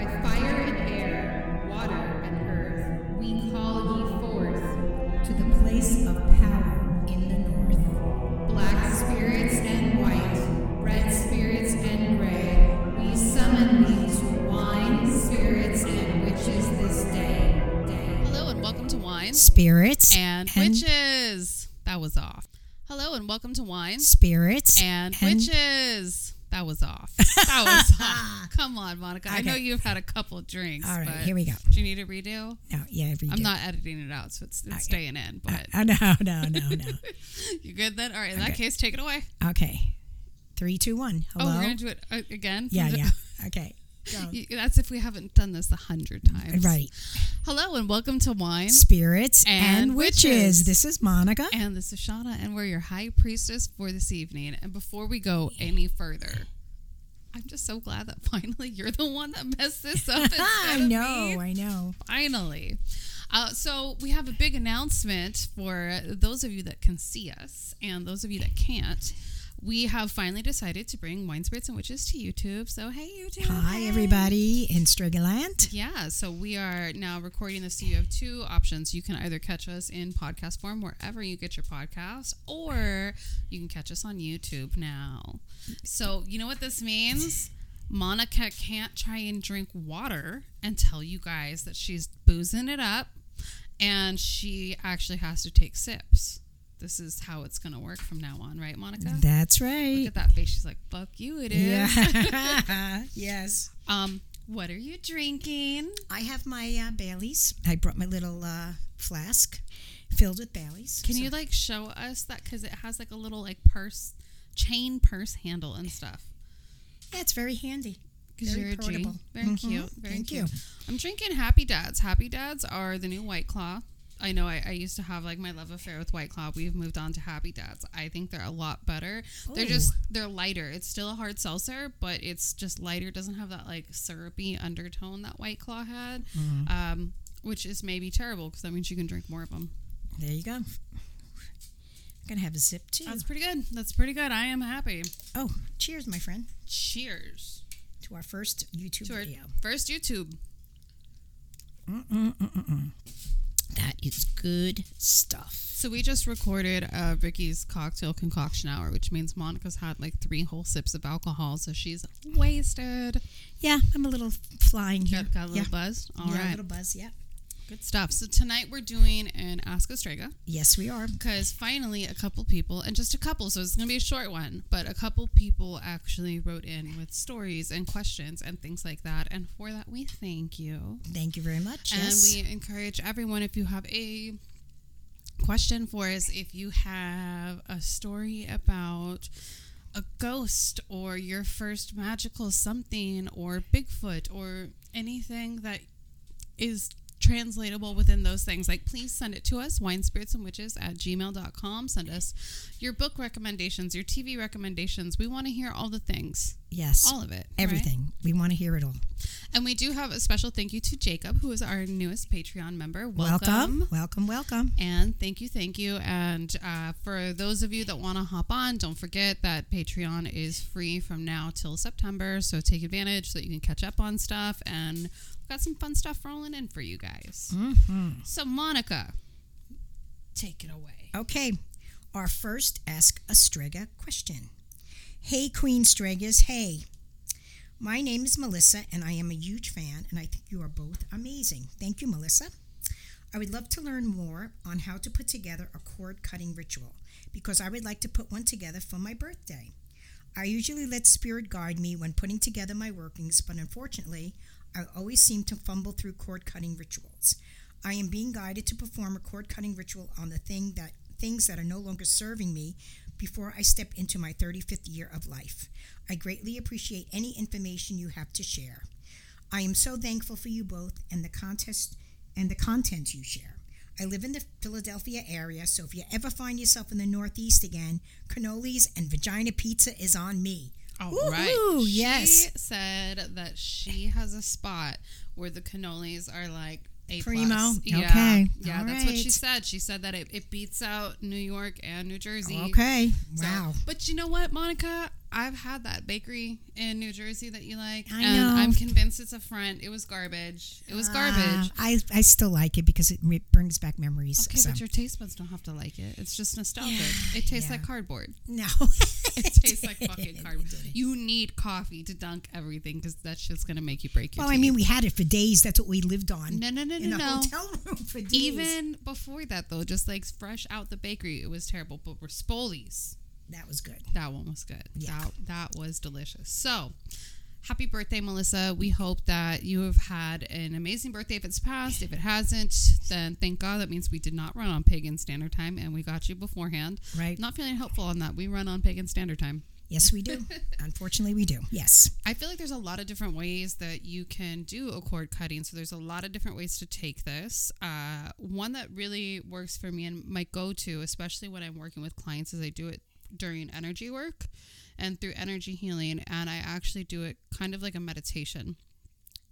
By fire and air, water and earth, we call ye forth to the place of power in the north. black spirits and white, red spirits and gray. We summon thee to wine, spirits, and witches this day. day. Hello and welcome to Wine Spirits and Witches. That was off. Hello and welcome to Wine Spirits and and- Witches. That was off. That was off. Come on, Monica. I know you've had a couple drinks. All right, but here we go. Do you need a redo? No, yeah, every I'm not editing it out, so it's, it's staying in. But Oh, no, no, no, no. you good then? All right. In that case, take it away. okay. Three, two, one. Hello. Oh, we're gonna do it uh, again. yeah, yeah. Okay. You- That's if we haven't done this a hundred times. Right. Hello and welcome to Wine. Spirits And and, witches. witches. This is Monica. And this is Shauna, and we're your high priestess for this evening. And before we go any further, I'm just so glad that finally you're the one that messed this up. I know. I know. Finally. Uh, so we have a big announcement for those of you that can see us and those of you that can't. We have finally decided to bring Wine Spirits and Witches to YouTube. So hey YouTube. Hi, hey. everybody in Stregaland. Yeah, so we are now recording this. So you have two options. You can either catch us in podcast form wherever you get your podcast, or you can catch us on YouTube now. So you know what this means? Monica can't try and drink water and tell you guys that she's boozing it up, and she actually has to take sips. This is how it's going to work from now on, right, Monica? That's right. Look at that face. She's like, "Fuck you, it is." Yeah. yes. um, what are you drinking? I have my uh, Baileys. I brought my little uh, flask filled with Baileys. Can So- you like show us that because it has like a little like purse, chain purse handle and stuff. Yeah, it's very handy. Because Very you're a G. portable. Very Mhm. cute. Very Thank cute. you. I'm drinking Happy Dads. Happy Dads are the new White Claw. I know I, I used to have like my love affair with White Claw. We've moved on to Happy Dads. I think they're a lot better. They're just they're lighter. It's still a hard seltzer, but it's just lighter. It doesn't have that like syrupy undertone that White Claw had, Mm-hmm. um, which is maybe terrible because that means you can drink more of them. There you go. I'm gonna have a sip too. That's pretty good. That's pretty good. I am happy. oh, cheers, my friend, Cheers to our first YouTube to video. first YouTube. That is good stuff. So we just recorded uh, Ricky's cocktail concoction hour, which means Monica's had like three whole sips of alcohol, so she's wasted. Yeah, I'm a little flying here. Got, got a little yeah. buzz. All yeah, right, a little buzz. Yeah. Good stuff. So tonight we're doing an Ask a Strega Yes, we are. because finally a couple people, and just a couple, so it's gonna be a short one, but a couple people actually wrote in with stories and questions and things like that, and for that we thank you. Thank you very much. And yes. we encourage everyone if you have a question for us, if you have a story about a ghost or your first magical something or Bigfoot or anything that is translatable within those things. Like please send it to us wine spirits and witches at gmail.com send us your book recommendations your tv recommendations. We want to hear all the things yes. all of it right? Everything. We want to hear it all. And we do have a special thank you to Jacob, who is our newest Patreon member. Welcome. Welcome. Welcome. Welcome. And thank you, thank you. And uh, for those of you that want to hop on, don't forget that Patreon is free from now till September. So take advantage so that you can catch up on stuff. And we've got some fun stuff rolling in for you guys. Mm-hmm. So, Monica, take it away. Okay, our first Ask a Strega question. Hey, Queen Stregas, hey. My name is Melissa, and I am a huge fan, and I think you are both amazing. Thank you, Melissa. I would love to learn more on how to put together a cord cutting ritual because I would like to put one together for my birthday. I usually let spirit guide me when putting together my workings, but unfortunately, I always seem to fumble through cord cutting rituals. I am being guided to perform a cord cutting ritual on the thing that things that are no longer serving me before I step into my 35th year of life. I greatly appreciate any information you have to share. I am so thankful for you both and the contest and the content you share. I live in the Philadelphia area, so if you ever find yourself in the Northeast again, cannolis and vagina pizza is on me. All Woohoo, right. yes. She said that she has a spot where the cannolis are like a Primo. plus. Yeah. Okay. Yeah, All that's what she said. She said that it, it beats out New York and New Jersey. Okay. So- Wow. but you know what, Monica? I've had that bakery in New Jersey that you like, I and know. I'm convinced it's a front. It was garbage. It was garbage. Uh, I I still like it because it brings back memories. Okay, so. but your taste buds don't have to like it. It's just nostalgic. it tastes yeah. like cardboard. no, It tastes like fucking cardboard. You need coffee to dunk everything because that shit's gonna make you break your teeth. Well, I mean, we had it for days. That's what we lived on. No, no, no, in no, the no. hotel room for days. Even before that, though, just like fresh out the bakery, it was terrible. But Rispoli's, that was good. that one was good. Yeah. That that was delicious. So, happy birthday, Melissa. We hope that you have had an amazing birthday. If it's passed, if it hasn't, then thank God. That means we did not run on pagan standard time, and we got you beforehand. Right. Not feeling helpful on that. We run on pagan standard time. Yes, we do. Unfortunately, we do. Yes. I feel like there's a lot of different ways that you can do a cord cutting. So there's a lot of different ways to take this. Uh, one that really works for me and my go-to, especially when I'm working with clients, is I do it during energy work and through energy healing, and I actually do it kind of like a meditation.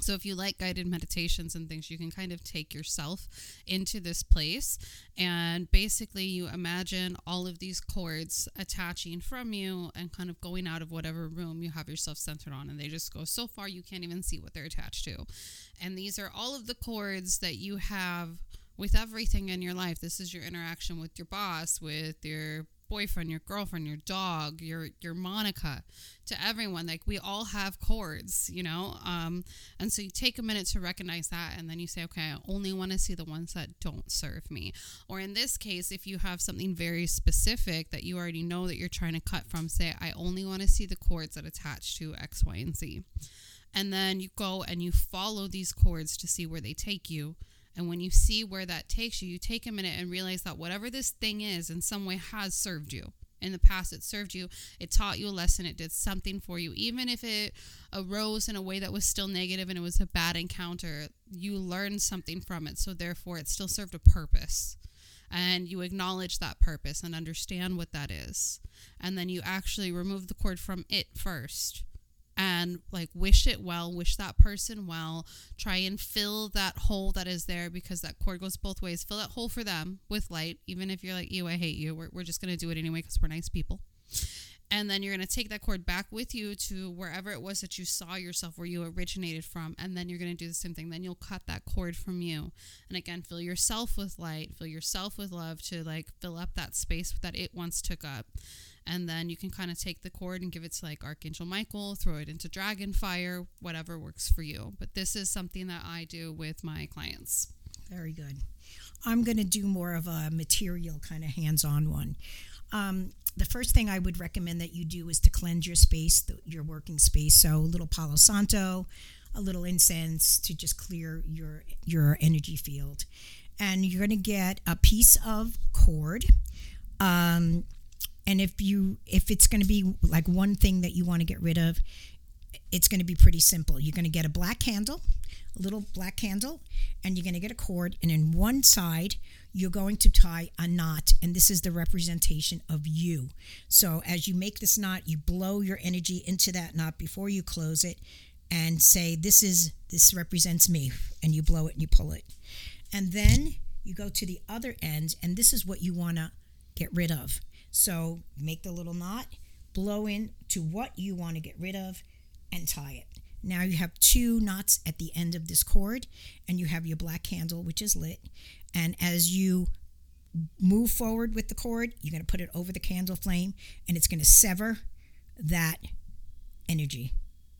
So if you like guided meditations and things, you can kind of take yourself into this place and basically you imagine all of these cords attaching from you and kind of going out of whatever room you have yourself centered on and they just go so far you can't even see what they're attached to. And these are all of the cords that you have with everything in your life. This is your interaction with your boss, with your boyfriend, your girlfriend, your dog, your your Monica, to everyone. Like we all have cords, you know. Um, and so you take a minute to recognize that, and then you say, okay, I only want to see the ones that don't serve me. Or in this case, if you have something very specific that you already know that you're trying to cut from, say, I only want to see the cords that attach to X, Y, and Z. And then you go and you follow these cords to see where they take you. And when you see where that takes you, you take a minute and realize that whatever this thing is in some way has served you. In the past, it served you. It taught you a lesson. It did something for you. Even if it arose in a way that was still negative and it was a bad encounter, you learned something from it. So, therefore, it still served a purpose. And you acknowledge that purpose and understand what that is. And then you actually remove the cord from it first and like wish it well, wish that person well, try and fill that hole that is there because that cord goes both ways. Fill that hole for them with light, even if you're like, ew, I hate you. We're, we're just going to do it anyway because we're nice people. And then you're going to take that cord back with you to wherever it was that you saw yourself, where you originated from. And then you're going to do the same thing. Then you'll cut that cord from you. And again, fill yourself with light, fill yourself with love to like fill up that space that it once took up and then you can kind of take the cord and give it to like Archangel Michael, throw it into dragon fire, whatever works for you. But this is something that I do with my clients. Very good. I'm going to do more of a material kind of hands on one. Um, the first thing I would recommend that you do is to cleanse your space, the, your working space. So a little Palo Santo, a little incense to just clear your your energy field, and you're going to get a piece of cord. Um, and if you if it's going to be like one thing that you want to get rid of, it's going to be pretty simple. You're going to get a black candle, a little black candle, and you're going to get a cord. And in one side, you're going to tie a knot. And this is the representation of you. So as you make this knot, you blow your energy into that knot before you close it and say, This is this represents me. And you blow it and you pull it. And then you go to the other end, and this is what you want to get rid of. So make the little knot, blow in to what you want to get rid of, and tie it. Now you have two knots at the end of this cord, and you have your black candle, which is lit. And as you move forward with the cord, you're going to put it over the candle flame, and it's going to sever that energy.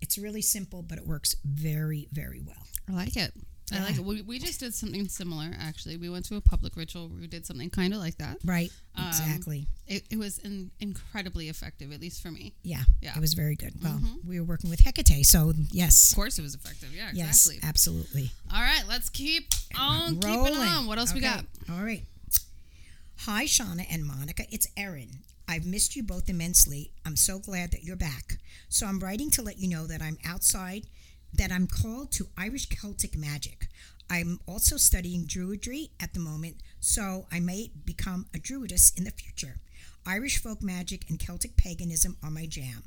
It's really simple, but it works very, very well. I like it. I like it. We, we just did something similar, actually. We went to a public ritual we did something kind of like that. Right? Um, exactly. It, it was in, incredibly effective, at least for me. Yeah, yeah. It was very good. Well, we were working with Hecate, so yes. Of course, it was effective. Yeah, Yes, exactly. absolutely. All right, let's keep on keeping Rolling. on. What else we got? All right. Hi, Shauna and Monica. It's Erin. I've missed you both immensely. I'm so glad that you're back. So I'm writing to let you know that I'm outside, that I'm called to Irish Celtic magic. I'm also studying Druidry at the moment, so I may become a Druidess in the future. Irish folk magic and Celtic paganism are my jam.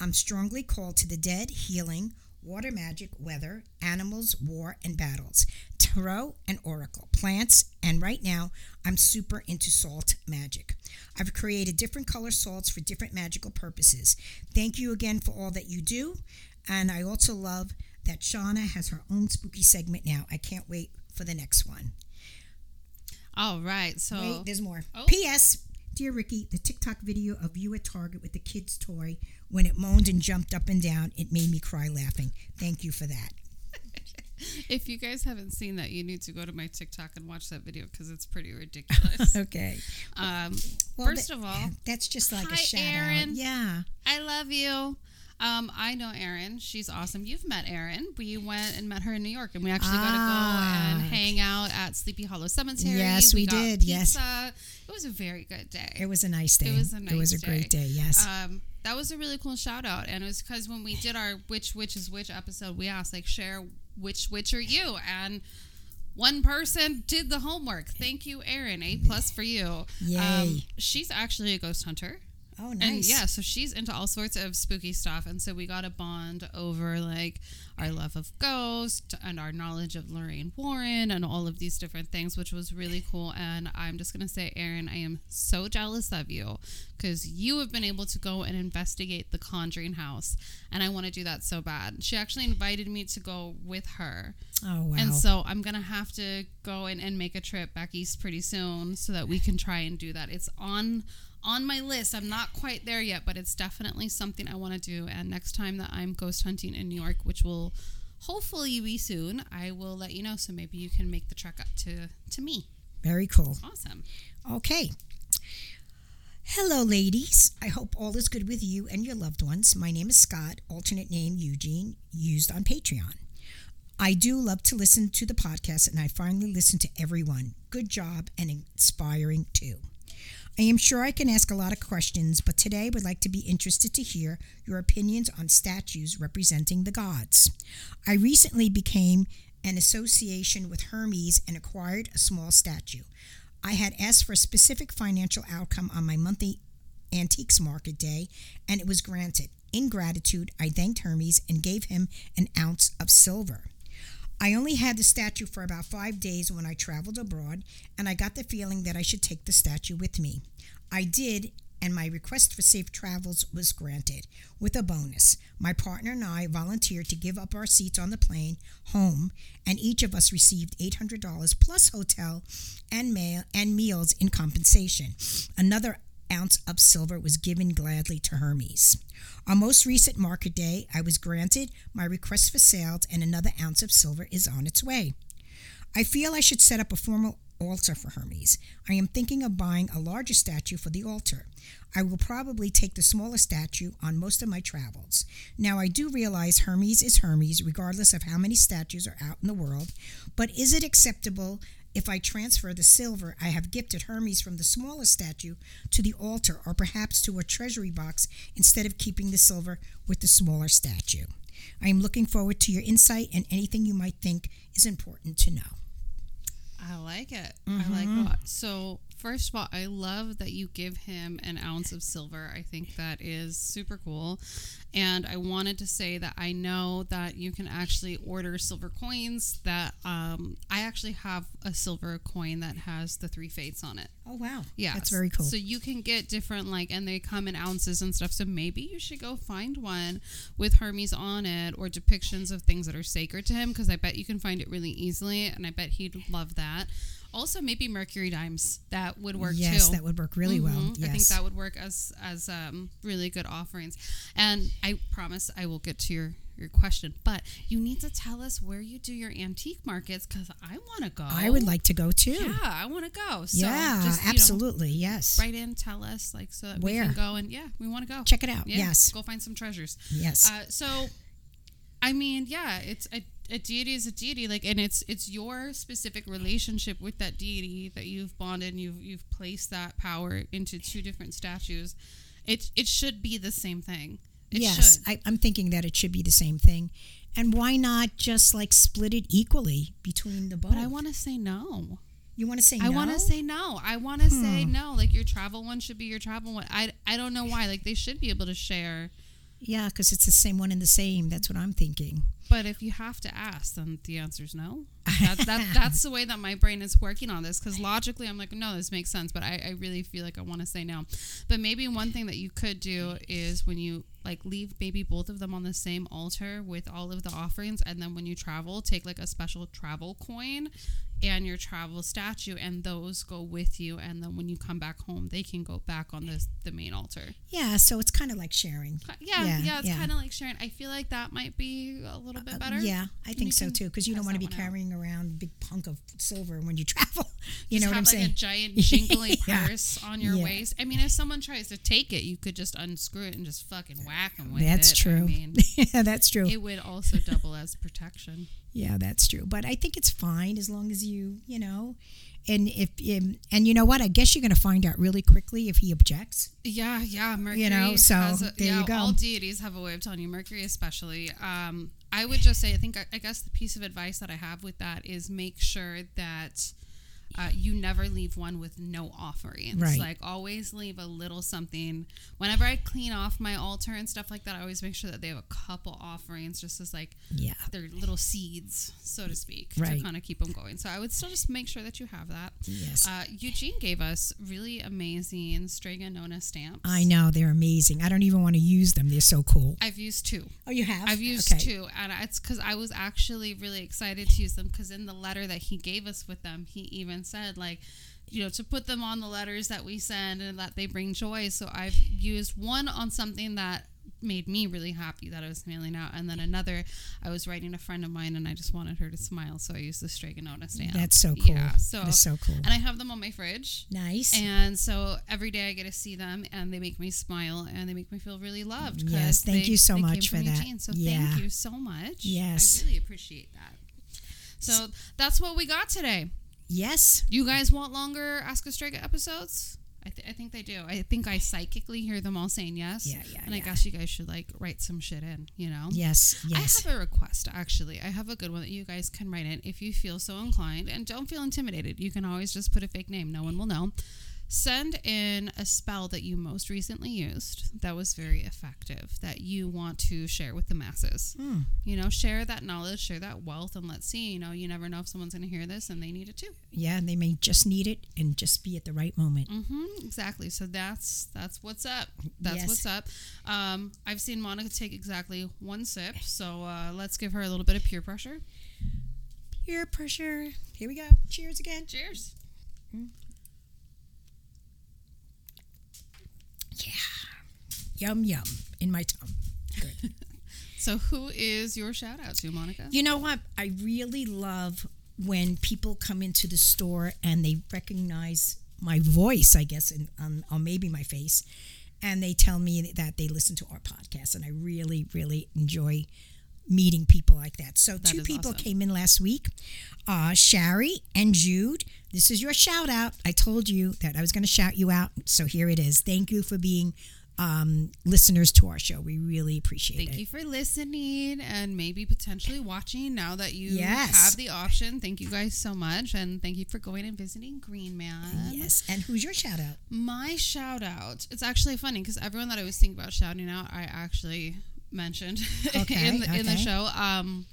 I'm strongly called to the dead, healing, water magic, weather, animals, war, and battles, tarot and oracle, plants, and right now I'm super into salt magic. I've created different color salts for different magical purposes. Thank you again for all that you do. And I also love that Shauna has her own spooky segment now. I can't wait for the next one. All right. So Wait, there's more. Oh. P.S. Dear Ricky, the TikTok video of you at Target with the kid's toy, when it moaned and jumped up and down, it made me cry laughing. Thank you for that. if you guys haven't seen that, you need to go to my TikTok and watch that video because it's pretty ridiculous. Okay. um, Well, first that- of all, that's just like Hi, a shout out. Yeah. I love you. Um, I know Erin. She's awesome. You've met Erin. We went and met her in New York, and we actually got to Ah. go and hang out at Sleepy Hollow Cemetery. Yes, we got did, yes. It was a very good day. It was a nice day. It was a nice. It was a nice great day. day. Yes. Um, that was a really cool shout out, and it was because when we did our which which is which episode, we asked like share which which are you, and one person did the homework. Thank you, Erin. A plus for you. Um, Yay. she's actually a ghost hunter. Oh, nice. And yeah, so she's into all sorts of spooky stuff. And so we got a bond over like our love of ghosts and our knowledge of Lorraine Warren and all of these different things, which was really cool. And I'm just going to say, Erin, I am so jealous of you because you have been able to go and investigate the Conjuring House. And I want to do that so bad. She actually invited me to go with her. Oh, wow. And so I'm going to have to go and, and make a trip back east pretty soon so that we can try and do that. It's on on my list. I'm not quite there yet, but it's definitely something I want to do. And next time that I'm ghost hunting in New York, which will hopefully be soon, I will let you know. So maybe you can make the trek up to, to me. Very cool. Awesome. Okay. Hello, ladies. I hope all is good with you and your loved ones. My name is Scott, alternate name Eugene, used on Patreon. I do love to listen to the podcast, and I finally listen to everyone. Good job and inspiring too. I am sure I can ask a lot of questions, but today would like to be interested to hear your opinions on statues representing the gods. I recently became an association with Hermes and acquired a small statue. I had asked for a specific financial outcome on my monthly antiques market day, and it was granted. In gratitude, I thanked Hermes and gave him an ounce of silver. I only had the statue for about five days when I traveled abroad, and I got the feeling that I should take the statue with me. I did, and my request for safe travels was granted, with a bonus. My partner and I volunteered to give up our seats on the plane home, and each of us received $800 plus hotel and, mail, and meals in compensation. Another ounce of silver was given gladly to Hermes. On most recent market day, I was granted my request for sales, and another ounce of silver is on its way. I feel I should set up a formal altar for Hermes. I am thinking of buying a larger statue for the altar. I will probably take the smaller statue on most of my travels. Now, I do realize Hermes is Hermes, regardless of how many statues are out in the world, but is it acceptable if I transfer the silver I have gifted Hermes from the smaller statue to the altar or perhaps to a treasury box instead of keeping the silver with the smaller statue? I am looking forward to your insight and anything you might think is important to know. I like it. Mm-hmm. I like that. So, first of all, I love that you give him an ounce of silver. I think that is super cool. And I wanted to say that I know that you can actually order silver coins. That um, I actually have a silver coin that has the three fates on it. Oh wow. Yeah, That's very cool. So you can get different like, and they come in ounces and stuff. So maybe you should go find one with Hermes on it or depictions of things that are sacred to him because I bet you can find it really easily, and I bet he'd love that. Also, maybe mercury dimes that would work too. yes, too. that would work really well. Mhm. Yes. I think that would work as as um, really good offerings. And I promise I will get to your your question, but you need to tell us where you do your antique markets because I want to go. I would like to go too. Yeah, I want to go. So yeah, just, you know, absolutely. yes. write in, tell us, like, so that we can go and yeah, we want to go. Check it out. Yeah, Yes. go find some treasures. Yes. Uh, so, I mean, yeah, it's a, a deity is a deity, like, and it's it's your specific relationship with that deity that you've bonded and you've you've placed that power into two different statues. It it should be the same thing. It yes, should. I, I'm thinking that it should be the same thing. And why not just like split it equally between the both? but I want to say no. you want to say I no? want to say no. I want to say Hmm. no. Like your travel one should be your travel one. I, I don't know why. Like they should be able to share Yeah, because it's the same one and the same. That's what I'm thinking. But if you have to ask, then the answer is no. That, that, that's the way that my brain is working on this. Because logically, I'm like, no, this makes sense. But I, I really feel like I want to say no. But maybe one thing that you could do is when you like leave maybe both of them on the same altar with all of the offerings, and then when you travel, take like a special travel coin and your travel statue, and those go with you. And then when you come back home, they can go back on this the main altar. Yeah, so it's kind of like sharing. Yeah, Yeah, yeah, it's yeah. kind of like sharing. I feel like that might be a little bit better. Uh, Yeah, I think so too. Because you don't want to be one out. carrying around a big hunk of silver when you travel. You Just know what I'm have like saying? a giant jingly Yeah. purse on your waist. I mean, if someone tries to take it, you could just unscrew it and just fucking whack them with it. That's it. true. I mean, yeah, that's true. it would also double as protection. Yeah, that's true. But I think it's fine as long as you, you know, and if and you know what, I guess you're going to find out really quickly if he objects. Yeah, yeah. Mercury, You know, so a, there you yeah, go. All deities have a way of telling you. Mercury, especially. Um, I would just say, I think, I, I guess the piece of advice that I have with that is make sure that. Uh, you never leave one with no offerings. Right. Like always leave a little something. Whenever I clean off my altar and stuff like that, I always make sure that they have a couple offerings, just as like Yeah. their little seeds, so to speak, Right. to kind of keep them going. So I would still just make sure that you have that. Yes. Uh, Eugene gave us really amazing Strega Nona stamps. I know they're amazing. I don't even want to use them. They're so cool. I've used two. Oh, you have? I've used Okay. two, and it's because I was actually really excited to use them. Because in the letter that he gave us with them, he even said like, you know, to put them on the letters that we send and that they bring joy. So I've used one on something that made me really happy that I was mailing out, and then another I was writing a friend of mine, and I just wanted her to smile, so I used the Strega Nona stamp. That's so cool. Yeah, so That is so cool. and I have them on my fridge. Nice. And so every day I get to see them, and they make me smile, and they make me feel really loved. Yes, thank they- you so much for that. Eugene. So Yeah. thank you so much. Yes. I really appreciate that. So that's what we got today. Yes. You guys want longer Ask a Strega episodes? I, th- I think they do. I think I psychically hear them all saying yes. Yeah, yeah, And I guess you guys should like write some shit in, you know? Yes. Yes. I have a request actually. I have a good one that you guys can write in if you feel so inclined and don't feel intimidated. You can always just put a fake name, no one will know. Send in a spell that you most recently used that was very effective that you want to share with the masses. Hmm. You know, share that knowledge, share that wealth, and let's see. You know, you never know if someone's going to hear this and they need it too. Yeah, and they may just need it and just be at the right moment. hmm exactly. So that's that's what's up. That's Yes. what's up. Um, I've seen Monica take exactly one sip, so uh, let's give her a little bit of peer pressure. Peer pressure. Here we go. Cheers again. Cheers. Yum yum in my tongue. Good. So, who is your shout out to, Monica? You know what? I really love when people come into the store and they recognize my voice, I guess, and um, or maybe my face, and they tell me that they listen to our podcast, and I really, really enjoy meeting people like that. So That two people awesome. came in last week, uh, Shari and Jude. This is your shout out. I told you that I was going to shout you out, so here it is. Thank you for being um, listeners to our show. We really appreciate Thank it. Thank you for listening and maybe potentially watching now that you Yes. have the option. Thank you guys so much. And thank you for going and visiting Green Man. Yes, and who's your shout out? My shout out, it's actually funny because everyone that I was thinking about shouting out, I actually mentioned Okay, in, the, in the show. Um,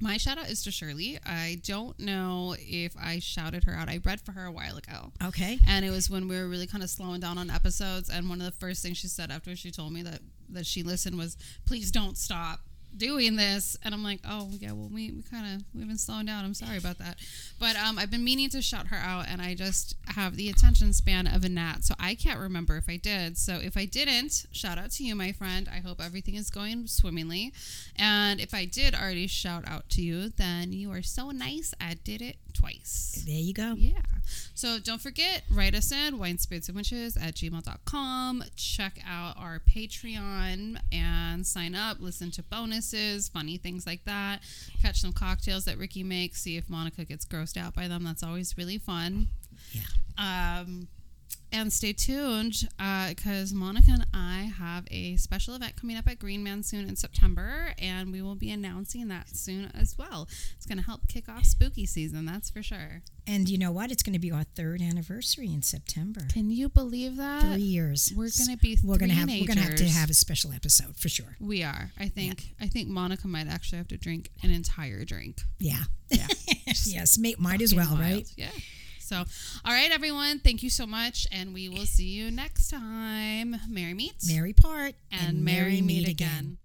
my shout out is to Shirley. I don't know if I shouted her out. I read for her a while ago. Okay. and it was when we were really kind of slowing down on episodes and one of the first things she said after she told me that that she listened was please don't stop doing this and i'm like oh yeah well we, we kind of we've been slowing down. I'm sorry about that. But um, i've been meaning to shout her out and i just have the attention span of a gnat so i can't remember if i did. So if i didn't shout out to you my friend. I hope everything is going swimmingly. And if i did already shout out to you then you are so nice i did it twice. There you go. yeah. So don't forget, write us in wine spirits and witches at gmail.com. Check out our Patreon and sign up, listen to funny things like that. Catch some cocktails that Ricky makes, see if Monica gets grossed out by them. That's always really fun. Yeah. Um, and stay tuned uh, because Monica and I have a special event coming up at Green Man soon in September, and we will be announcing that soon as well. It's going to help kick off spooky season, that's for sure. And you know what? It's going to be our third anniversary in September. Can you believe that? Three years. We're going to be We're gonna have we're gonna have to have a special episode for sure. We are. I think. I think Monica might actually have to drink an entire drink. Yeah. Yeah. yes. Might as well, Fucking right? Yeah. So, all right, everyone. Thank you so much, and we will see you next time. Merry meets Merry part and, merry meet again.